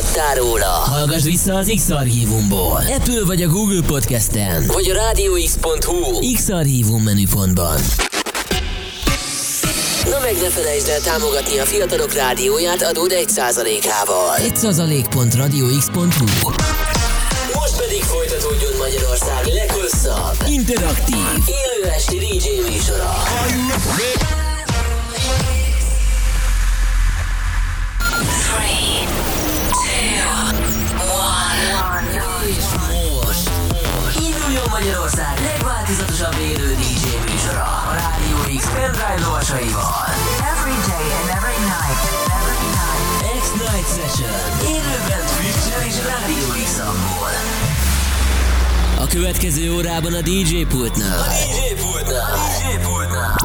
lemaradtál róla? Hallgass vissza az X-Archívumból. Apple vagy a Google Podcast-en. Vagy a rádióx.hu X-Archívum menüpontban. Na meg ne felejtsd el támogatni a fiatalok rádióját adód 1%-ával. 1%.radiox.hu Most pedig folytatódjon Magyarország leghosszabb, interaktív, élő esti DJ műsora. Magyarország legváltozatosabb élő DJ műsora a Rádió X pendrive lovasaival. Every day and every night. Every night. X-Night Session. Élőben Twitch-en és Rádió x A következő órában a DJ pultnál. A DJ pultnál. A DJ pultnál.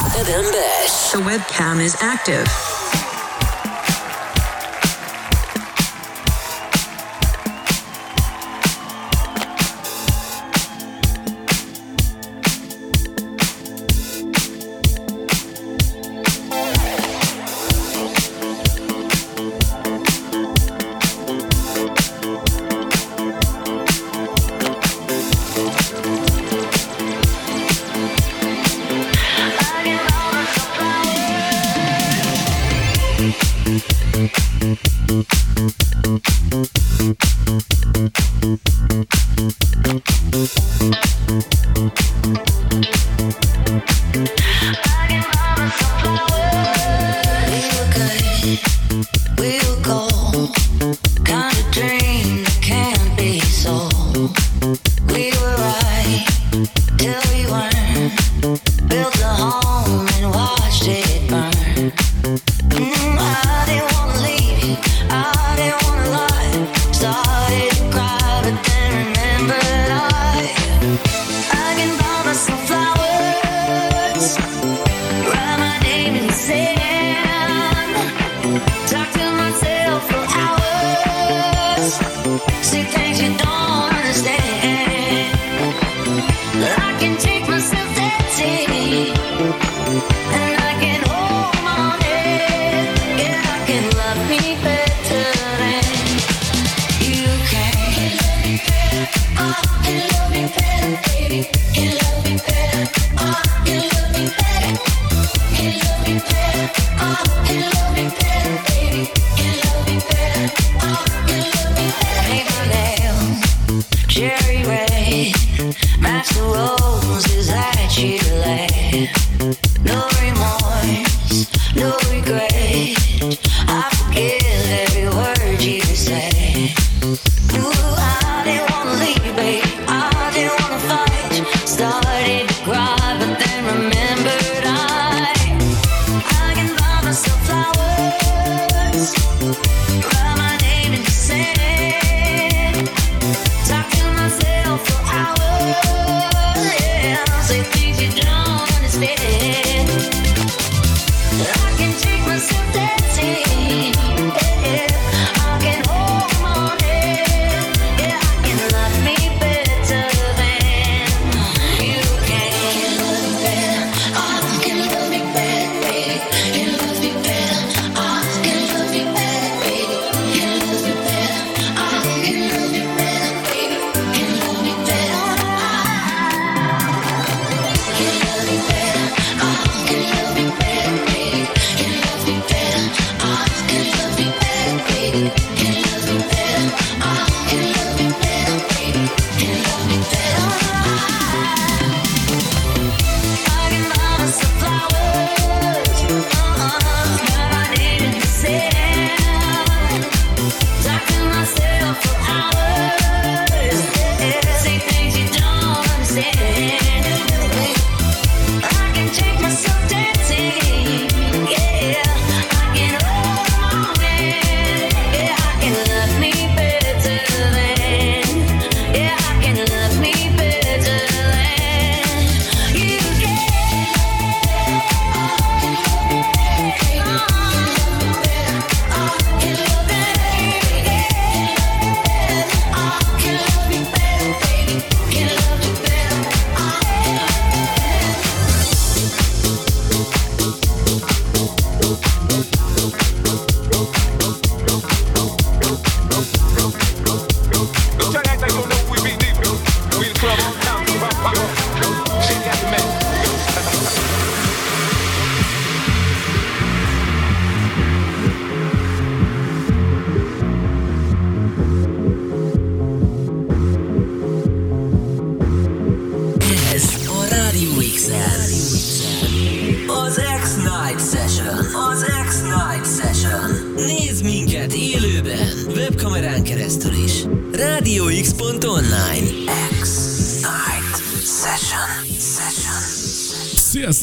The webcam is active.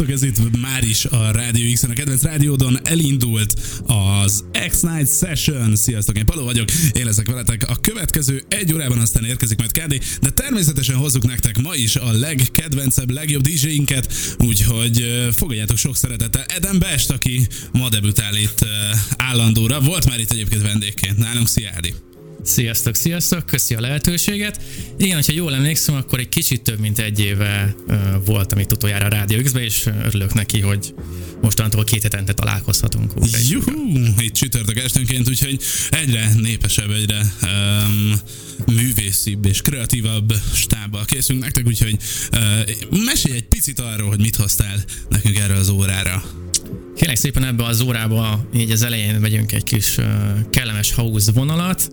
Sziasztok, ez itt már is a Rádió x a kedvenc rádiódon elindult az X-Night Session. Sziasztok, én Paló vagyok, én leszek veletek a következő egy órában, aztán érkezik majd Kádi, de természetesen hozzuk nektek ma is a legkedvencebb, legjobb DJ-inket, úgyhogy fogadjátok sok szeretettel Eden Best, aki ma debütál itt állandóra. Volt már itt egyébként vendégként nálunk, szia Ádi. Sziasztok, sziasztok, köszi a lehetőséget. Igen, hogyha jól emlékszem, akkor egy kicsit több mint egy éve uh, voltam itt utoljára a Rádió x és örülök neki, hogy mostantól két hetente találkozhatunk. Juhú, itt csütörtök esténként, úgyhogy egyre népesebb, egyre um, művészibb és kreatívabb stábbal készülünk nektek, úgyhogy uh, mesélj egy picit arról, hogy mit hoztál nekünk erre az órára. Kérlek szépen ebbe az órába így az elején vegyünk egy kis uh, kellemes house vonalat,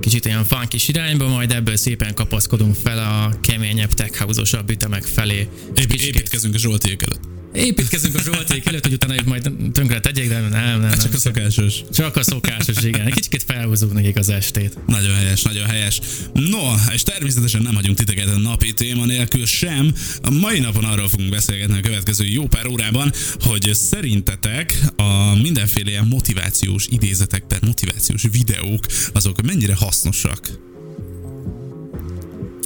kicsit olyan funky irányba, majd ebből szépen kapaszkodunk fel a keményebb tech house-osabb ütemek felé. És Ép- kicsikét- építkezünk a Zsoltiék előtt. Építkezünk a Zsolték előtt, hogy utána ők majd tönkre tegyék, de nem, nem, nem. Csak a szokásos. Csak a szokásos, igen. Egy kicsit felhúzunk nekik az estét. Nagyon helyes, nagyon helyes. No, és természetesen nem hagyunk titeket a napi téma nélkül sem. A mai napon arról fogunk beszélgetni a következő jó pár órában, hogy szerintetek a mindenféle ilyen motivációs idézetek, per motivációs videók, azok mennyire hasznosak?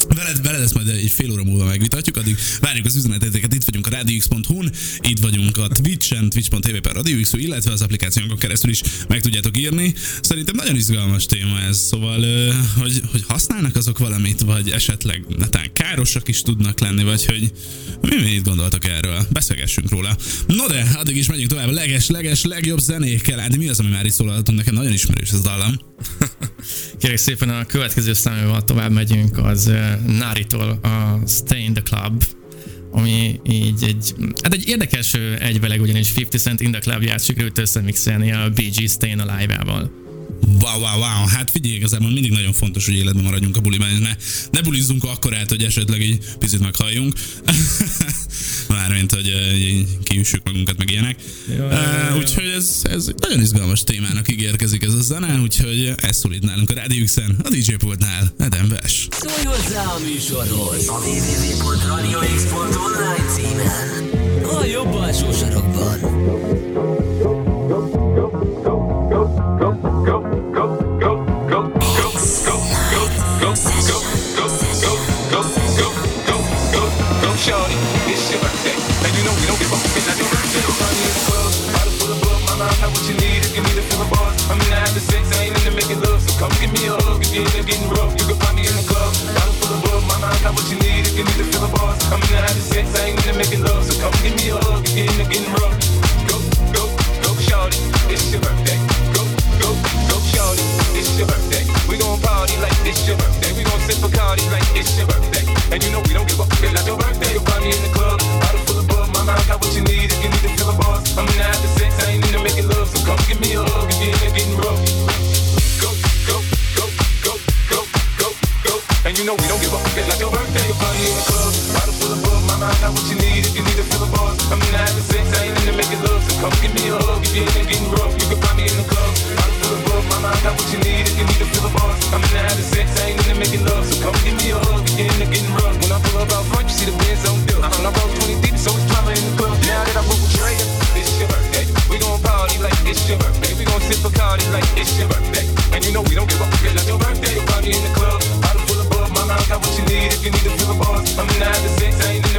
Veled, veled ezt majd egy fél óra múlva megvitatjuk, addig várjuk az üzeneteket, itt vagyunk a RadioX.hu-n, itt vagyunk a Twitch-en, twitch.tv per RadioX, illetve az applikációnkon keresztül is meg tudjátok írni. Szerintem nagyon izgalmas téma ez, szóval, hogy, hogy használnak azok valamit, vagy esetleg netán károsak is tudnak lenni, vagy hogy mi mit gondoltok erről? Beszélgessünk róla. No de, addig is megyünk tovább leges, leges, legjobb zenékkel. Hát mi az, ami már itt szólalhatunk? Nekem nagyon ismerős ez a dallam. Kérlek szépen a következő számával tovább megyünk, az uh, Naritól a Stay in the Club, ami így egy, hát egy érdekes ö, egyveleg, ugyanis 50 Cent in the Clubját sikerült összemixelni a BG Stayin' Alive-ával. Wow, wow, wow. Hát figyelj, igazából mindig nagyon fontos, hogy életben maradjunk a buliban, ne, ne bulizzunk akkor át, hogy esetleg így picit meghalljunk. Mármint, hogy kiüssük magunkat, meg ilyenek. Uh, úgyhogy ez, ez egy nagyon izgalmas témának ígérkezik ez a zene, úgyhogy ez szól itt nálunk a Rádió X-en, a DJ pultnál, Eden Ves. Szólj hozzá a műsorhoz a www.radiox.online címen. A jobb alsó sarokban. Bacardi like it's your birthday. A And you know we don't give up, it's not your birthday. You'll find me in the club, I got what you need if you need to feel a buzz. I'm in the after sex, I ain't into making love, so come give me a hug if you're getting rough. You know we don't give up, it's not your birthday. Find me in the club, bottle full of bug. Mama, I got what you need if you need to feel a buzz. I'm in the sex, I ain't into making love, so come give me a hug if you're into getting rough. You can find me in the club, bottle full of bug. Mama, I got what you need if you need to feel a buzz. I'm in the sex, I ain't into making love, so come give me a hug if you're into getting rough. When I pull up out front, you see the Benz on dip. Uh-huh. I roll 20 deep, so it's drama in the club. Now that I roll with Dre, it's your birthday. We gon' party like it's your birthday. We gon' sip Bacardi like it's your birthday. And you know we don't give up, it's not your birthday it if you need to feel the bars. I'm in the opposite, I ain't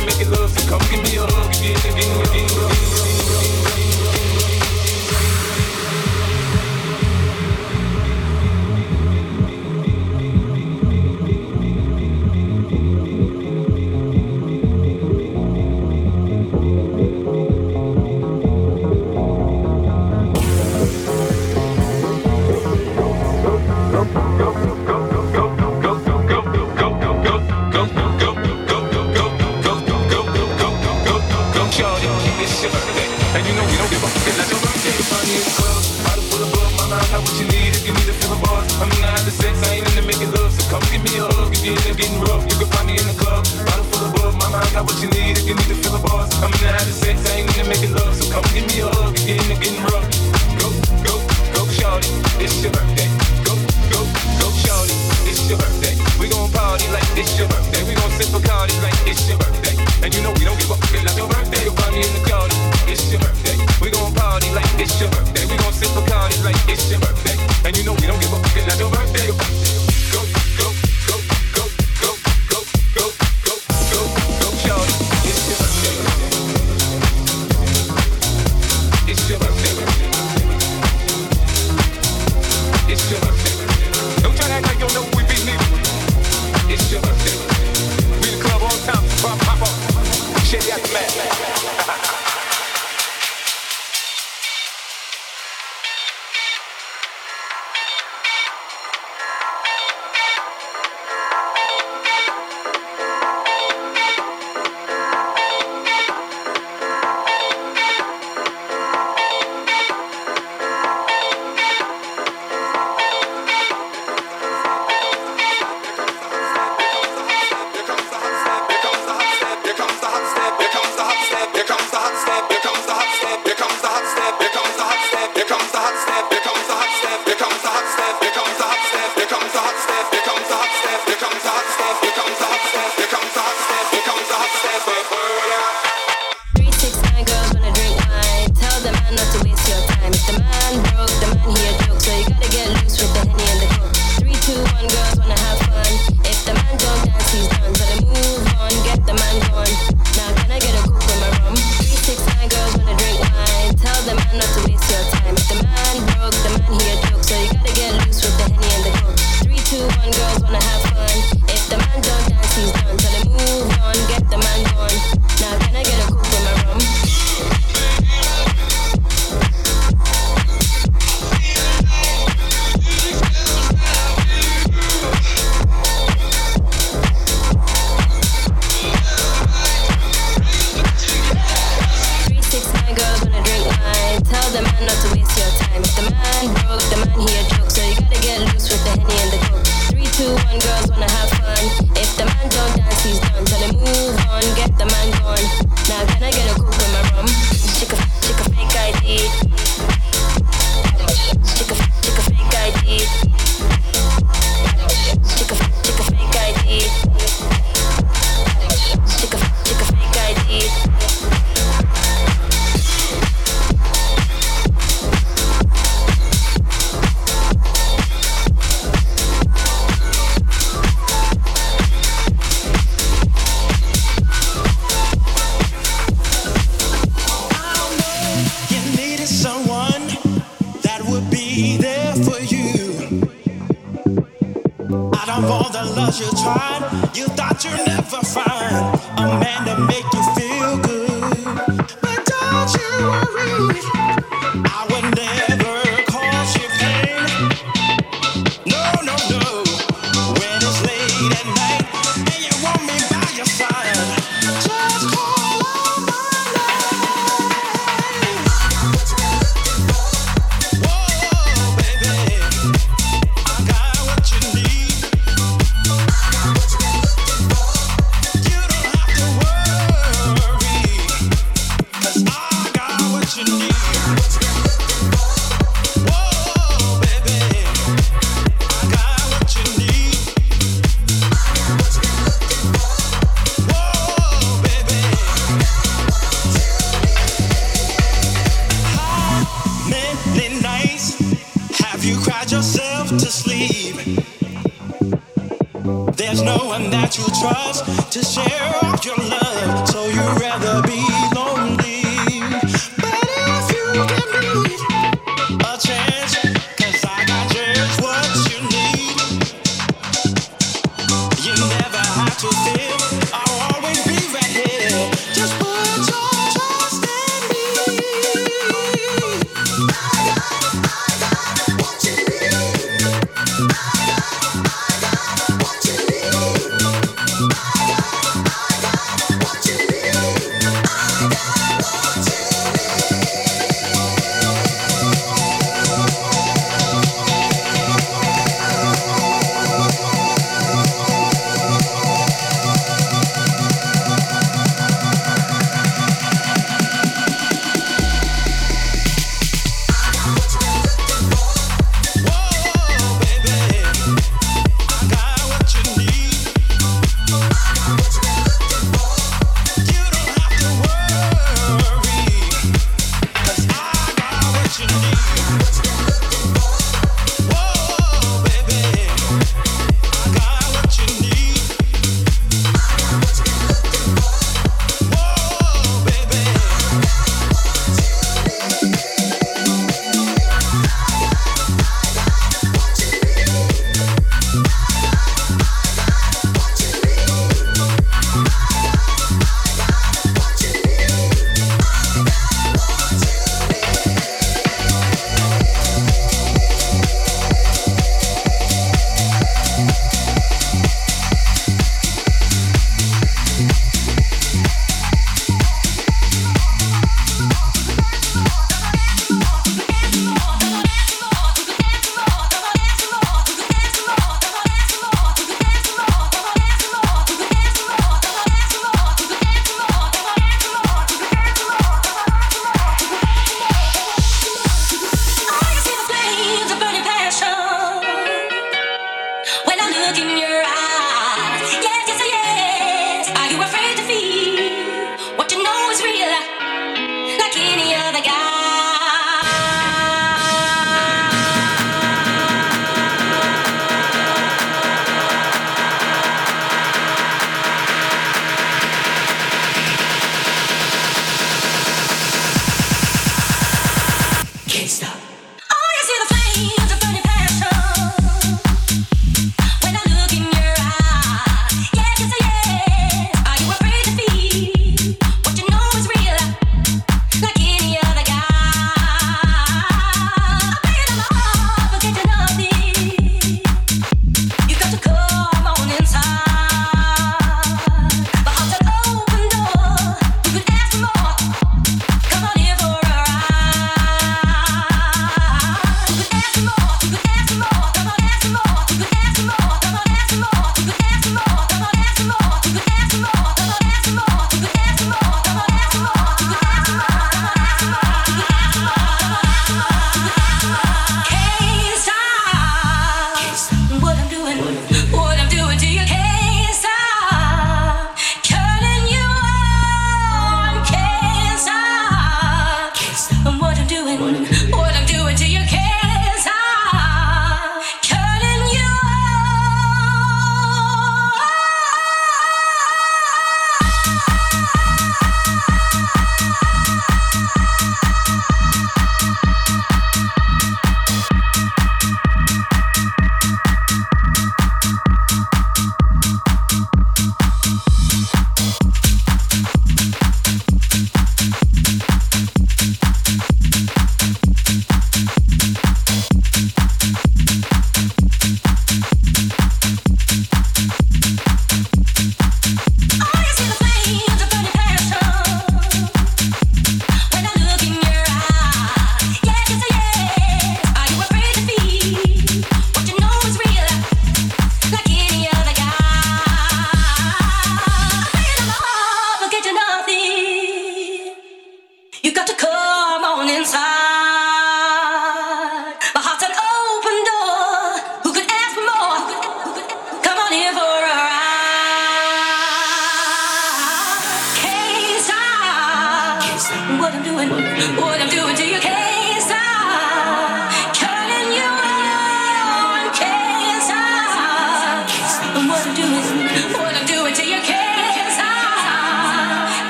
what you need if you need to feel the buzz. I'm not the sex, I ain't into making love. So come give me a hug if you end up getting rough. You can find me in the club, bottle full of buzz. My mind got what you need if you need to feel the buzz. I'm not the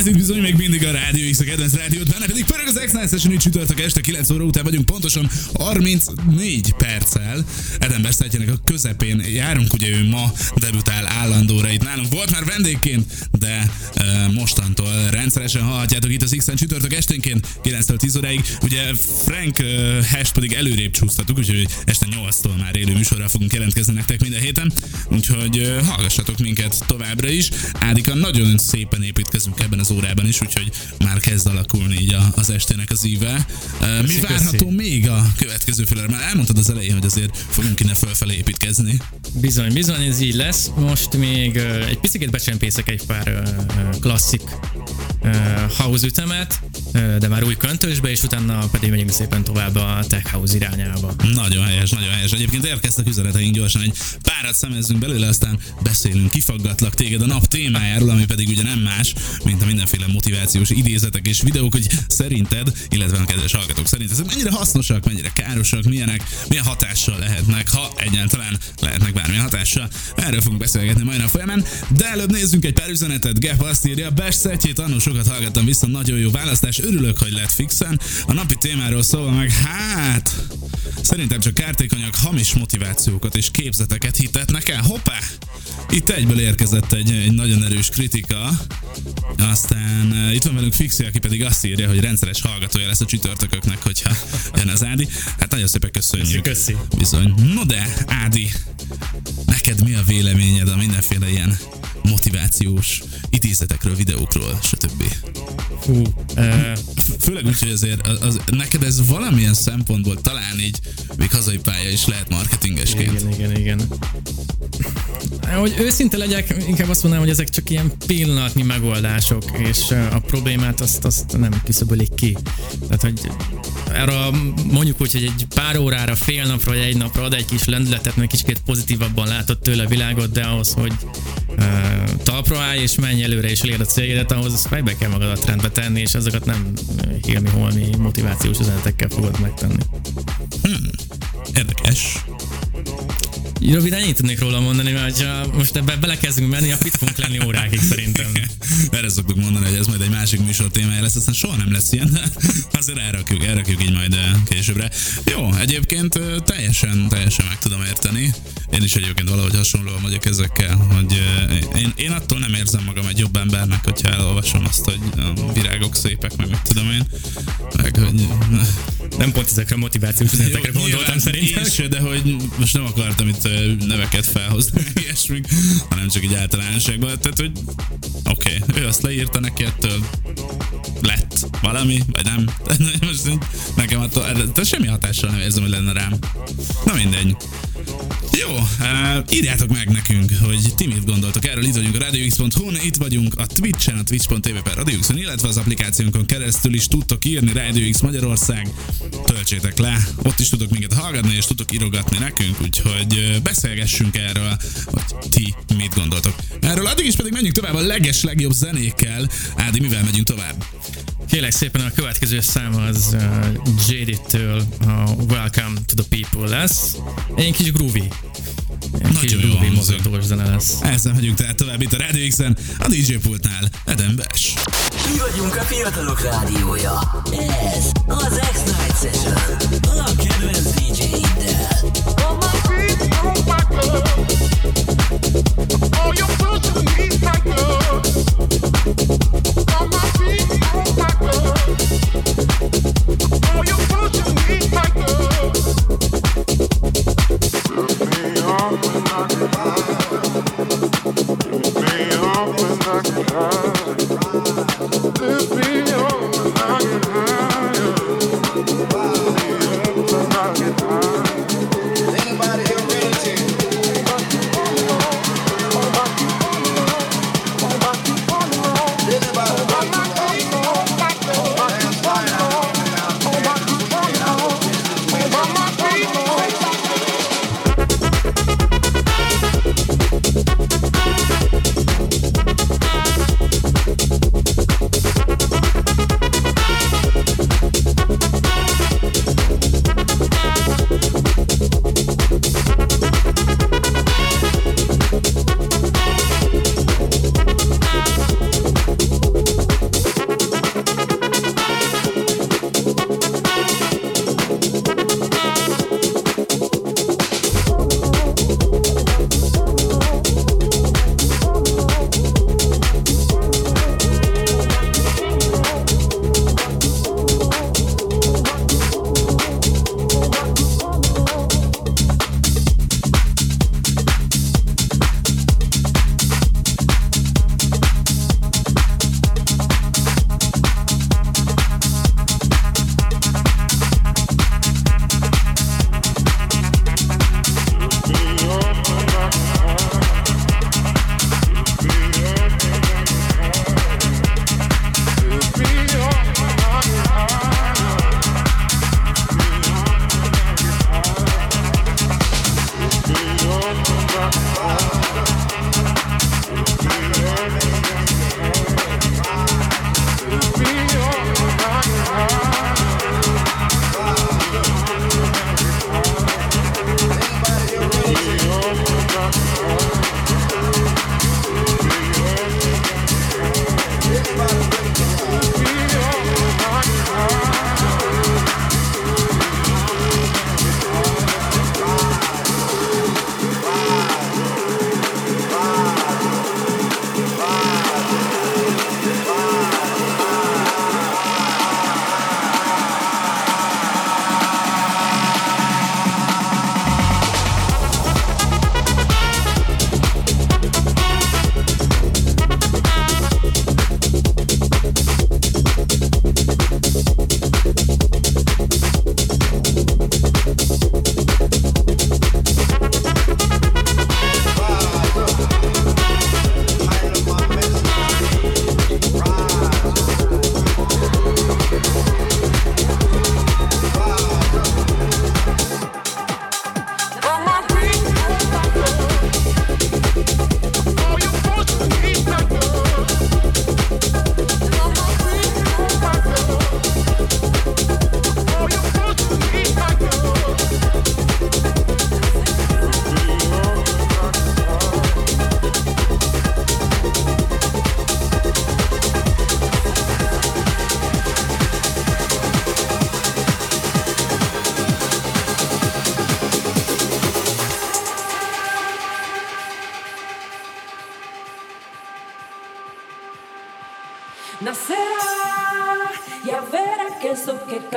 Ez itt bizony még mindig a Rádió X, a kedvenc rádiót, benne pedig pörög az X-Night Session, így csütörtök este 9 óra után vagyunk pontosan 34 perccel. Edem Beszteltjének a közepén járunk, ugye ő ma debütál hajlandóra itt nálunk. Volt már vendégként, de e, mostantól rendszeresen hallhatjátok itt az X-en csütörtök esténként 9-től 10 óráig. Ugye Frank e, Hash pedig előrébb csúsztatuk, úgyhogy este 8-tól már élő műsorral fogunk jelentkezni nektek minden héten. Úgyhogy e, hallgassatok minket továbbra is. Ádika, nagyon szépen építkezünk ebben az órában is, úgyhogy már kezd alakulni így az estének az íve. Mi Köszi, várható köszi. még a következő félre? Már elmondtad az elején, hogy azért fogunk innen fölfelé építkezni. Bizony, bizony ez így lesz. Most még egy picit becsempészek egy pár klasszik house ütemet, de már új köntösbe, és utána pedig megyünk szépen tovább a tech house irányába. Nagyon helyes, nagyon helyes. Egyébként érkeztek üzeneteink gyorsan, egy párat szemezzünk belőle, aztán beszélünk, kifaggatlak téged a nap témájáról, ami pedig ugye nem más, mint a mindenféle motivációs idézetek és videók, hogy szerinted, illetve a kedves hallgatók szerint ezek mennyire hasznosak, mennyire károsak, milyenek, milyen hatással lehetnek, ha egyáltalán lehetnek bármilyen hatással. Erről fogunk beszélgetni mai nap folyamán, de előbb nézzünk egy pár üzenetet. Gep azt írja, best szetjét annó sokat hallgattam vissza, nagyon jó választás, örülök, hogy lett fixen. A napi témáról szólva meg, hát, Szerintem csak kártékonyak hamis motivációkat és képzeteket hitetnek el. Hoppá! Itt egyből érkezett egy, egy nagyon erős kritika. Aztán uh, itt van velünk Fixi, aki pedig azt írja, hogy rendszeres hallgatója lesz a csütörtököknek, hogyha jön az Ádi. Hát nagyon szépen köszönjük. Köszi. Bizony. No de, Ádi, neked mi a véleményed a mindenféle ilyen motivációs idézetekről, videókról, stb. Fú, F- Főleg úgy, hogy azért az, az, neked ez valamilyen szempontból talán így még hazai pálya is lehet marketingesként. Igen, igen, igen. Hogy őszinte legyek, inkább azt mondanám, hogy ezek csak ilyen pillanatnyi megoldások, és a problémát azt, azt nem küszöbölik ki. Tehát, hogy erre mondjuk úgy, hogy egy pár órára, fél napra, vagy egy napra ad egy kis lendületet, meg kicsit pozitívabban látod tőle a világot, de ahhoz, hogy uh, talpra állj és menj előre és elérd a céljedet, ahhoz fejbe kell magadat rendbe tenni, és ezeket nem hilmi-holmi motivációs üzenetekkel fogod megtenni. Érdekes. Röviden ennyit tudnék róla mondani, mert ha most ebbe belekezdünk menni, akkor itt fogunk lenni órákig szerintem. Erre szoktuk mondani, hogy ez majd egy másik műsor témája lesz, aztán soha nem lesz ilyen, azért elrakjuk, elrakjuk így majd eh, későbbre. Jó, egyébként eh, teljesen, teljesen meg tudom érteni. Én is egyébként valahogy hasonlóan vagyok ezekkel, hogy eh, én, én attól nem érzem magam egy jobb embernek, hogyha elolvasom azt, hogy a virágok szépek, meg mit tudom én, meg hogy Nem pont ezekre a motivációs üzenetekre gondoltam szerintem. Én se, de hogy most nem akartam itt neveket felhozni, ilyesmik, hanem csak így általánosságban. Tehát, hogy oké, okay, ő azt leírta neki ettől lett valami, vagy nem. Most nekem attól, tehát semmi hatással nem érzem, hogy lenne rám. Na mindegy. Jó, uh, írjátok meg nekünk, hogy ti mit gondoltok erről. Itt vagyunk a RadioX.hu-n, itt vagyunk a Twitch-en, a twitch.tv per RadioX-on, illetve az applikációnkon keresztül is tudtok írni Radio X Magyarország. Töltsétek le, ott is tudok minket hallgatni, és tudtok írogatni nekünk, úgyhogy beszélgessünk erről, hogy ti mit gondoltok. Erről addig is pedig menjünk tovább a leges legjobb zenékkel. Ádi, mivel megyünk tovább? Kérlek szépen a következő szám az uh, JD-től a Welcome to the People lesz. Egy kis groovy. Egy kis Nagyon jó mozgatós zene lesz. Ezzel megyünk tehát tovább itt a Radio X-en, a DJ pultnál, Eden Bes. Mi vagyunk a fiatalok rádiója. Ez az X-Night Session. A kedvenc DJ-iddel.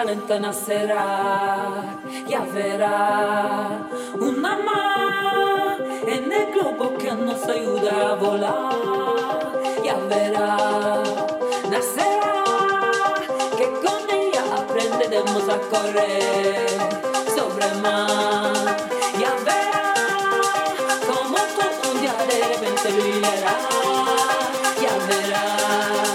Calenta nacerá, ya verá una más en el globo que nos ayuda a volar, ya verá, nacerá, que con ella aprenderemos a correr sobre el mar, ya verá, como todo un día de repente brillará, ya verá.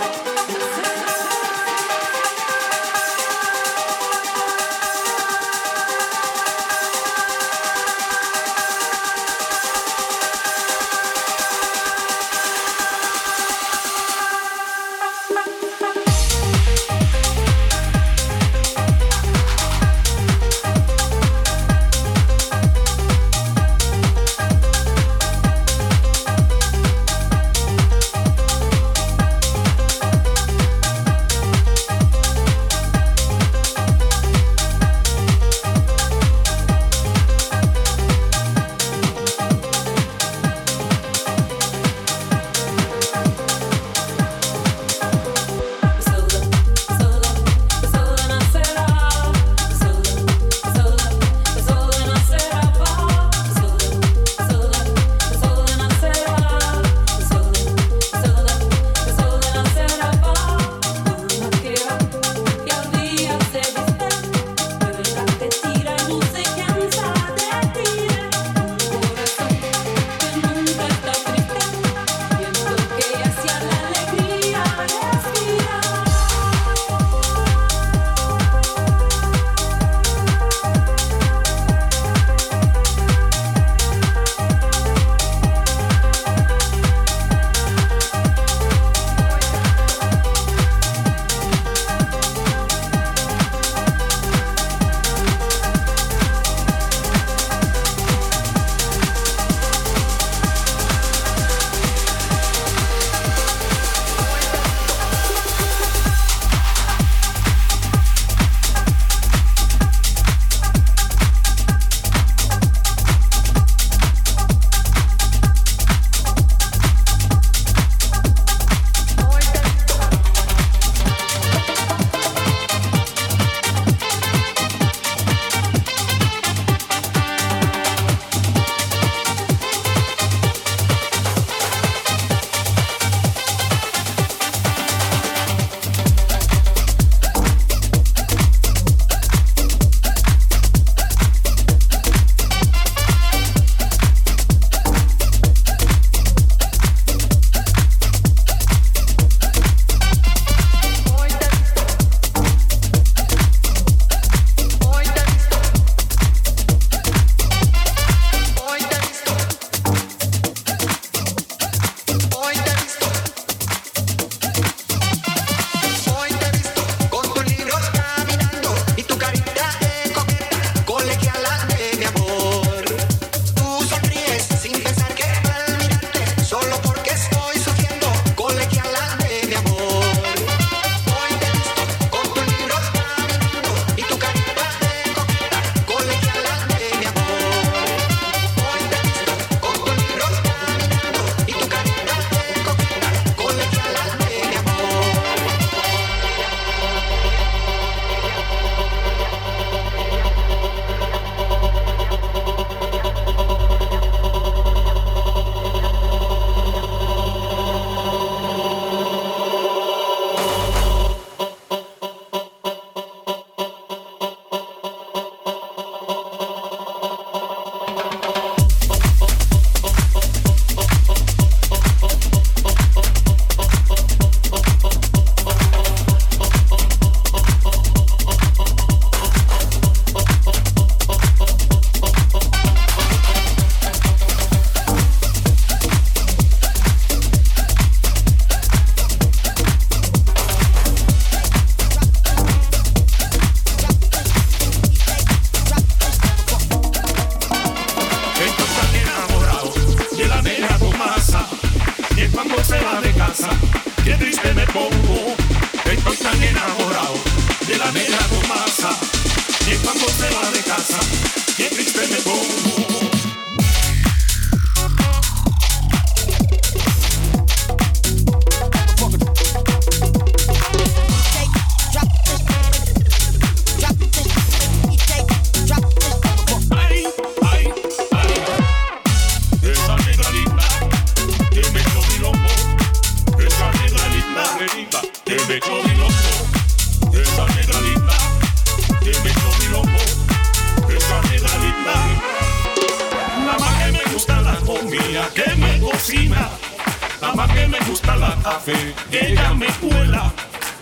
Nada más que me gusta la café, ella me cuela.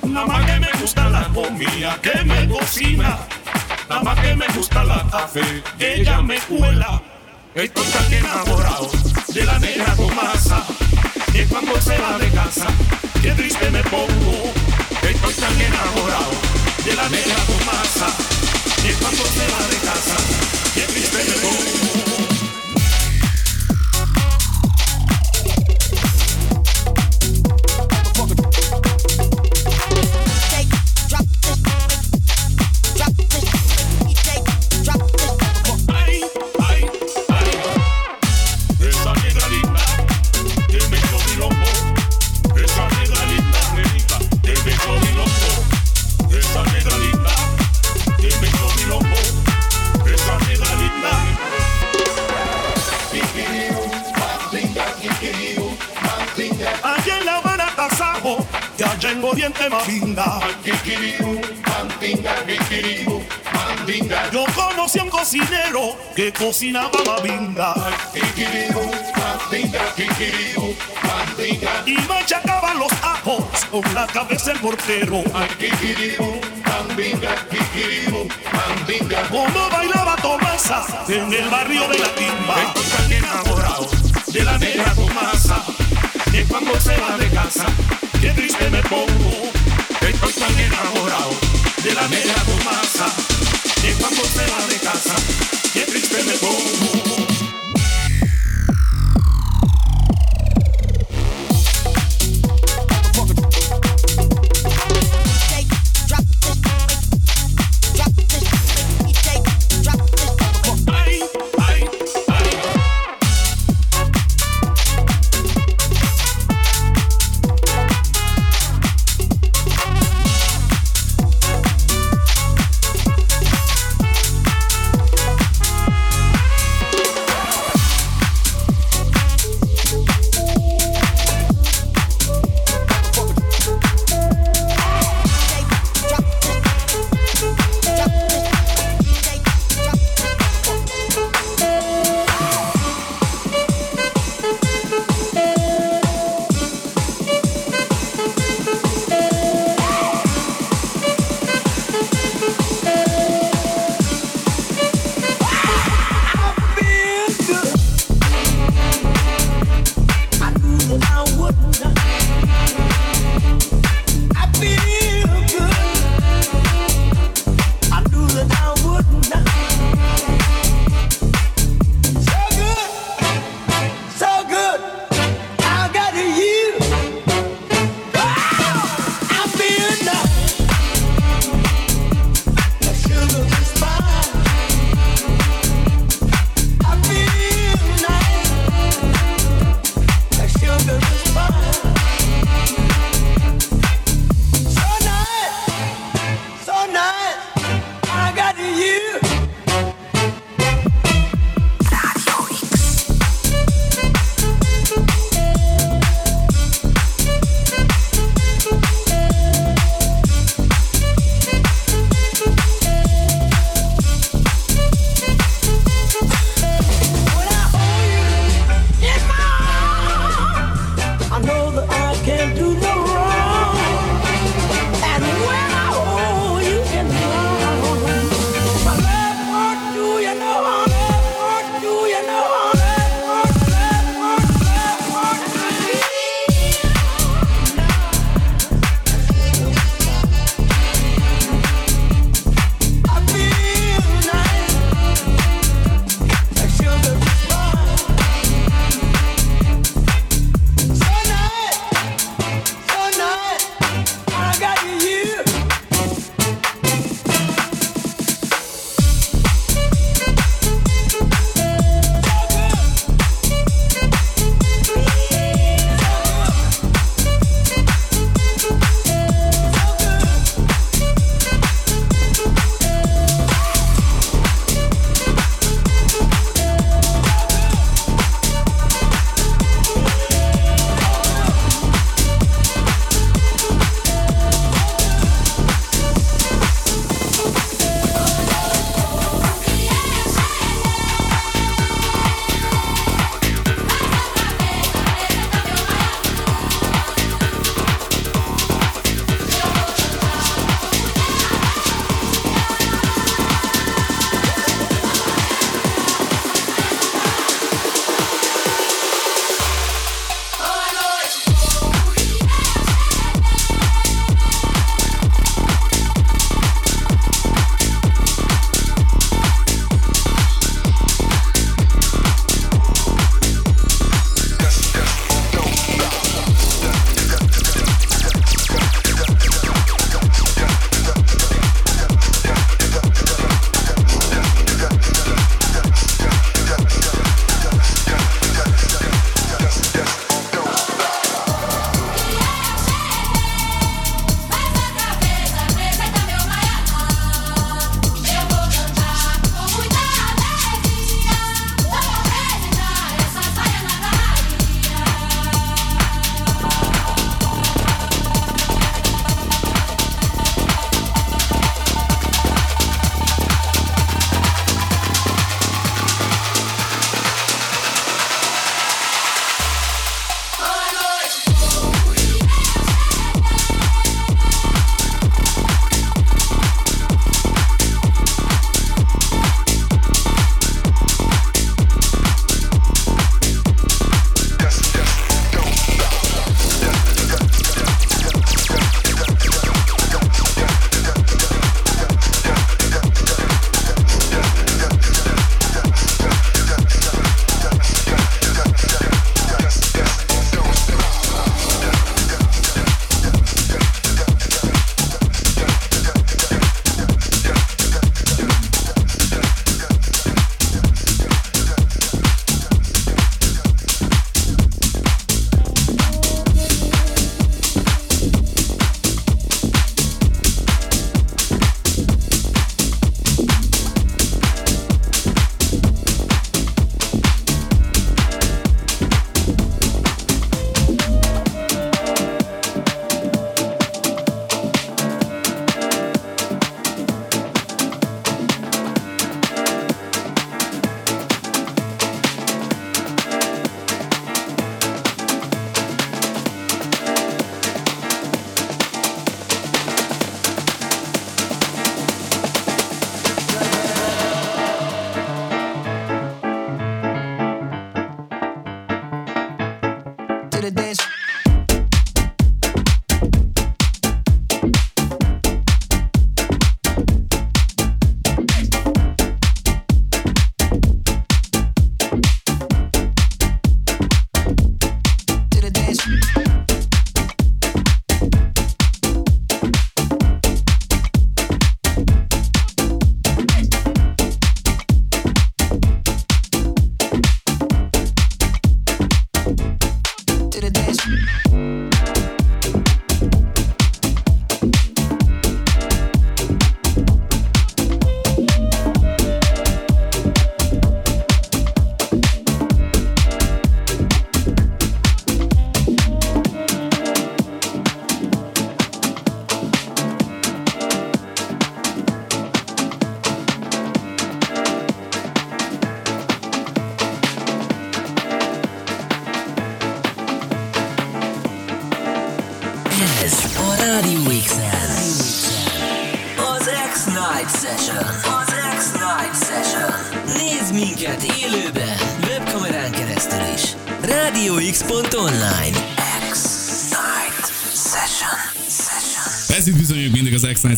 Nada más que me gusta la comida, que me cocina. Nada más que me gusta la café, ella me cuela. Estoy tan enamorado de la negra Tomasa, que cuando se de casa, qué triste me pongo. Estoy tan enamorado de la negra Tomasa, que cuando se va de Yo conocí a un cocinero que cocinaba mavinga. Y machacaba los ajos con la cabeza el mortero. Como bailaba Tomasa en el barrio de la timba. Estoy tan enamorado de la negra Tomasa. Que cuando se va de casa, qué triste me pongo. De la negra Tomasa. Que cuando se va de casa, qué triste me pongo.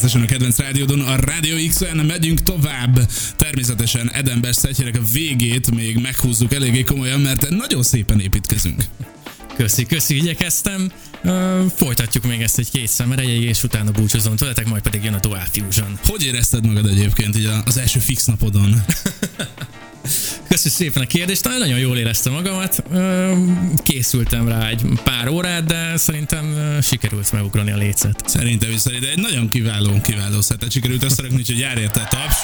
Session a kedvenc rádiódon. A Radio X-en megyünk tovább. Természetesen Edember szetjének a végét még meghúzzuk eléggé komolyan, mert nagyon szépen építkezünk. Köszi, köszi, igyekeztem. Ö, folytatjuk még ezt egy két szem erejéig, és utána búcsúzom tőletek, majd pedig jön a Dual Fusion. Hogy érezted magad egyébként így az első fix napodon? Köszi szépen a kérdést, nagyon, nagyon jól éreztem magamat. Készültem rá egy pár órát, de szerintem sikerült megugrani a lécet. Szerintem is szerintem egy nagyon kiváló, kiváló szetet sikerült összerakni, úgyhogy jár érte taps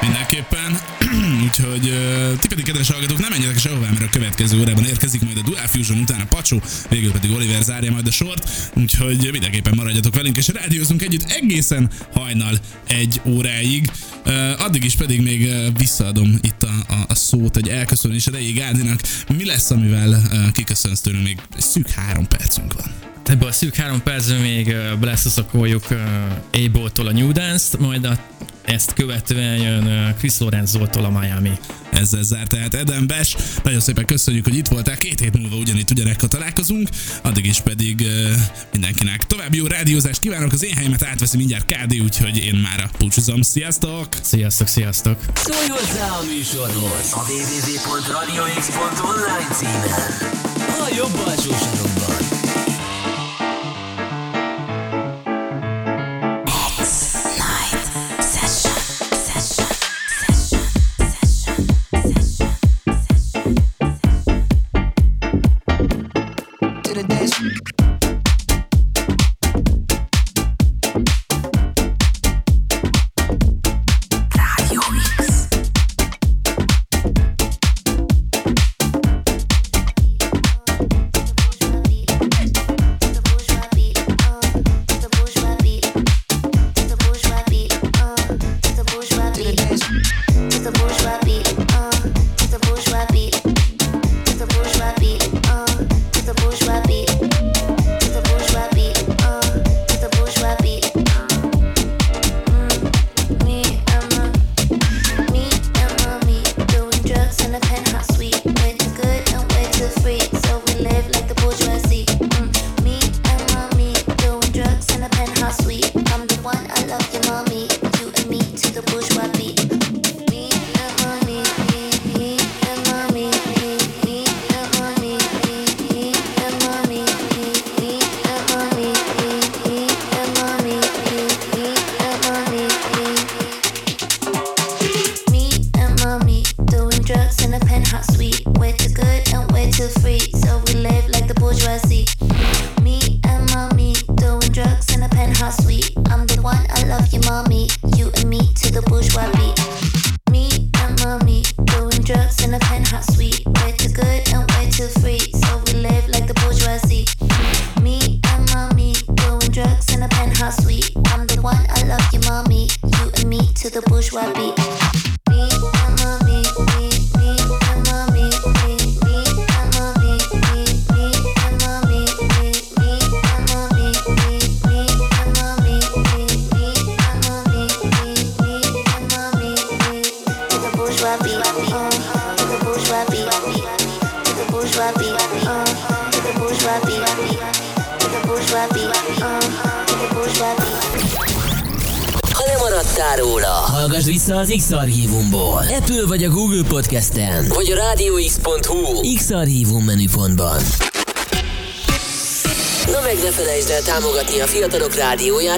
mindenképpen. úgyhogy ti pedig, kedves hallgatók, nem menjetek sehová, mert a következő órában érkezik majd a Dual Fusion, utána Pacsó, végül pedig Oliver zárja majd a sort, úgyhogy mindenképpen maradjatok velünk, és rádiózunk együtt egészen hajnal egy óráig. Addig is pedig még visszaadom itt a, a, a szót egy elköszönés erejéig Gádinak. Mi lesz, amivel kiköszönsz tőlünk? Még szűk három percünk van. Ebből a szűk három percben még beleszaszakoljuk A-Ball-tól a New Dance-t, majd a, ezt követően jön Chris Lorenzo-tól a Miami. Ezzel zárt tehát Eden Bes. Nagyon szépen köszönjük, hogy itt voltál. Két hét múlva ugyanitt ugyanekkor találkozunk. Addig is pedig uh, mindenkinek további jó rádiózást kívánok. Az én helyemet átveszi mindjárt KD, úgyhogy én már a búcsúzom. Sziasztok! Sziasztok, sziasztok! Szólj hozzá a műsorhoz a www.radiox.online címen. A jobb alsó sarokban. X-Archívumból. Apple vagy a Google Podcast-en, vagy a rádióx.hu X-Archívum menüpontban. Na meg ne felejtsd el támogatni a fiatalok rádióját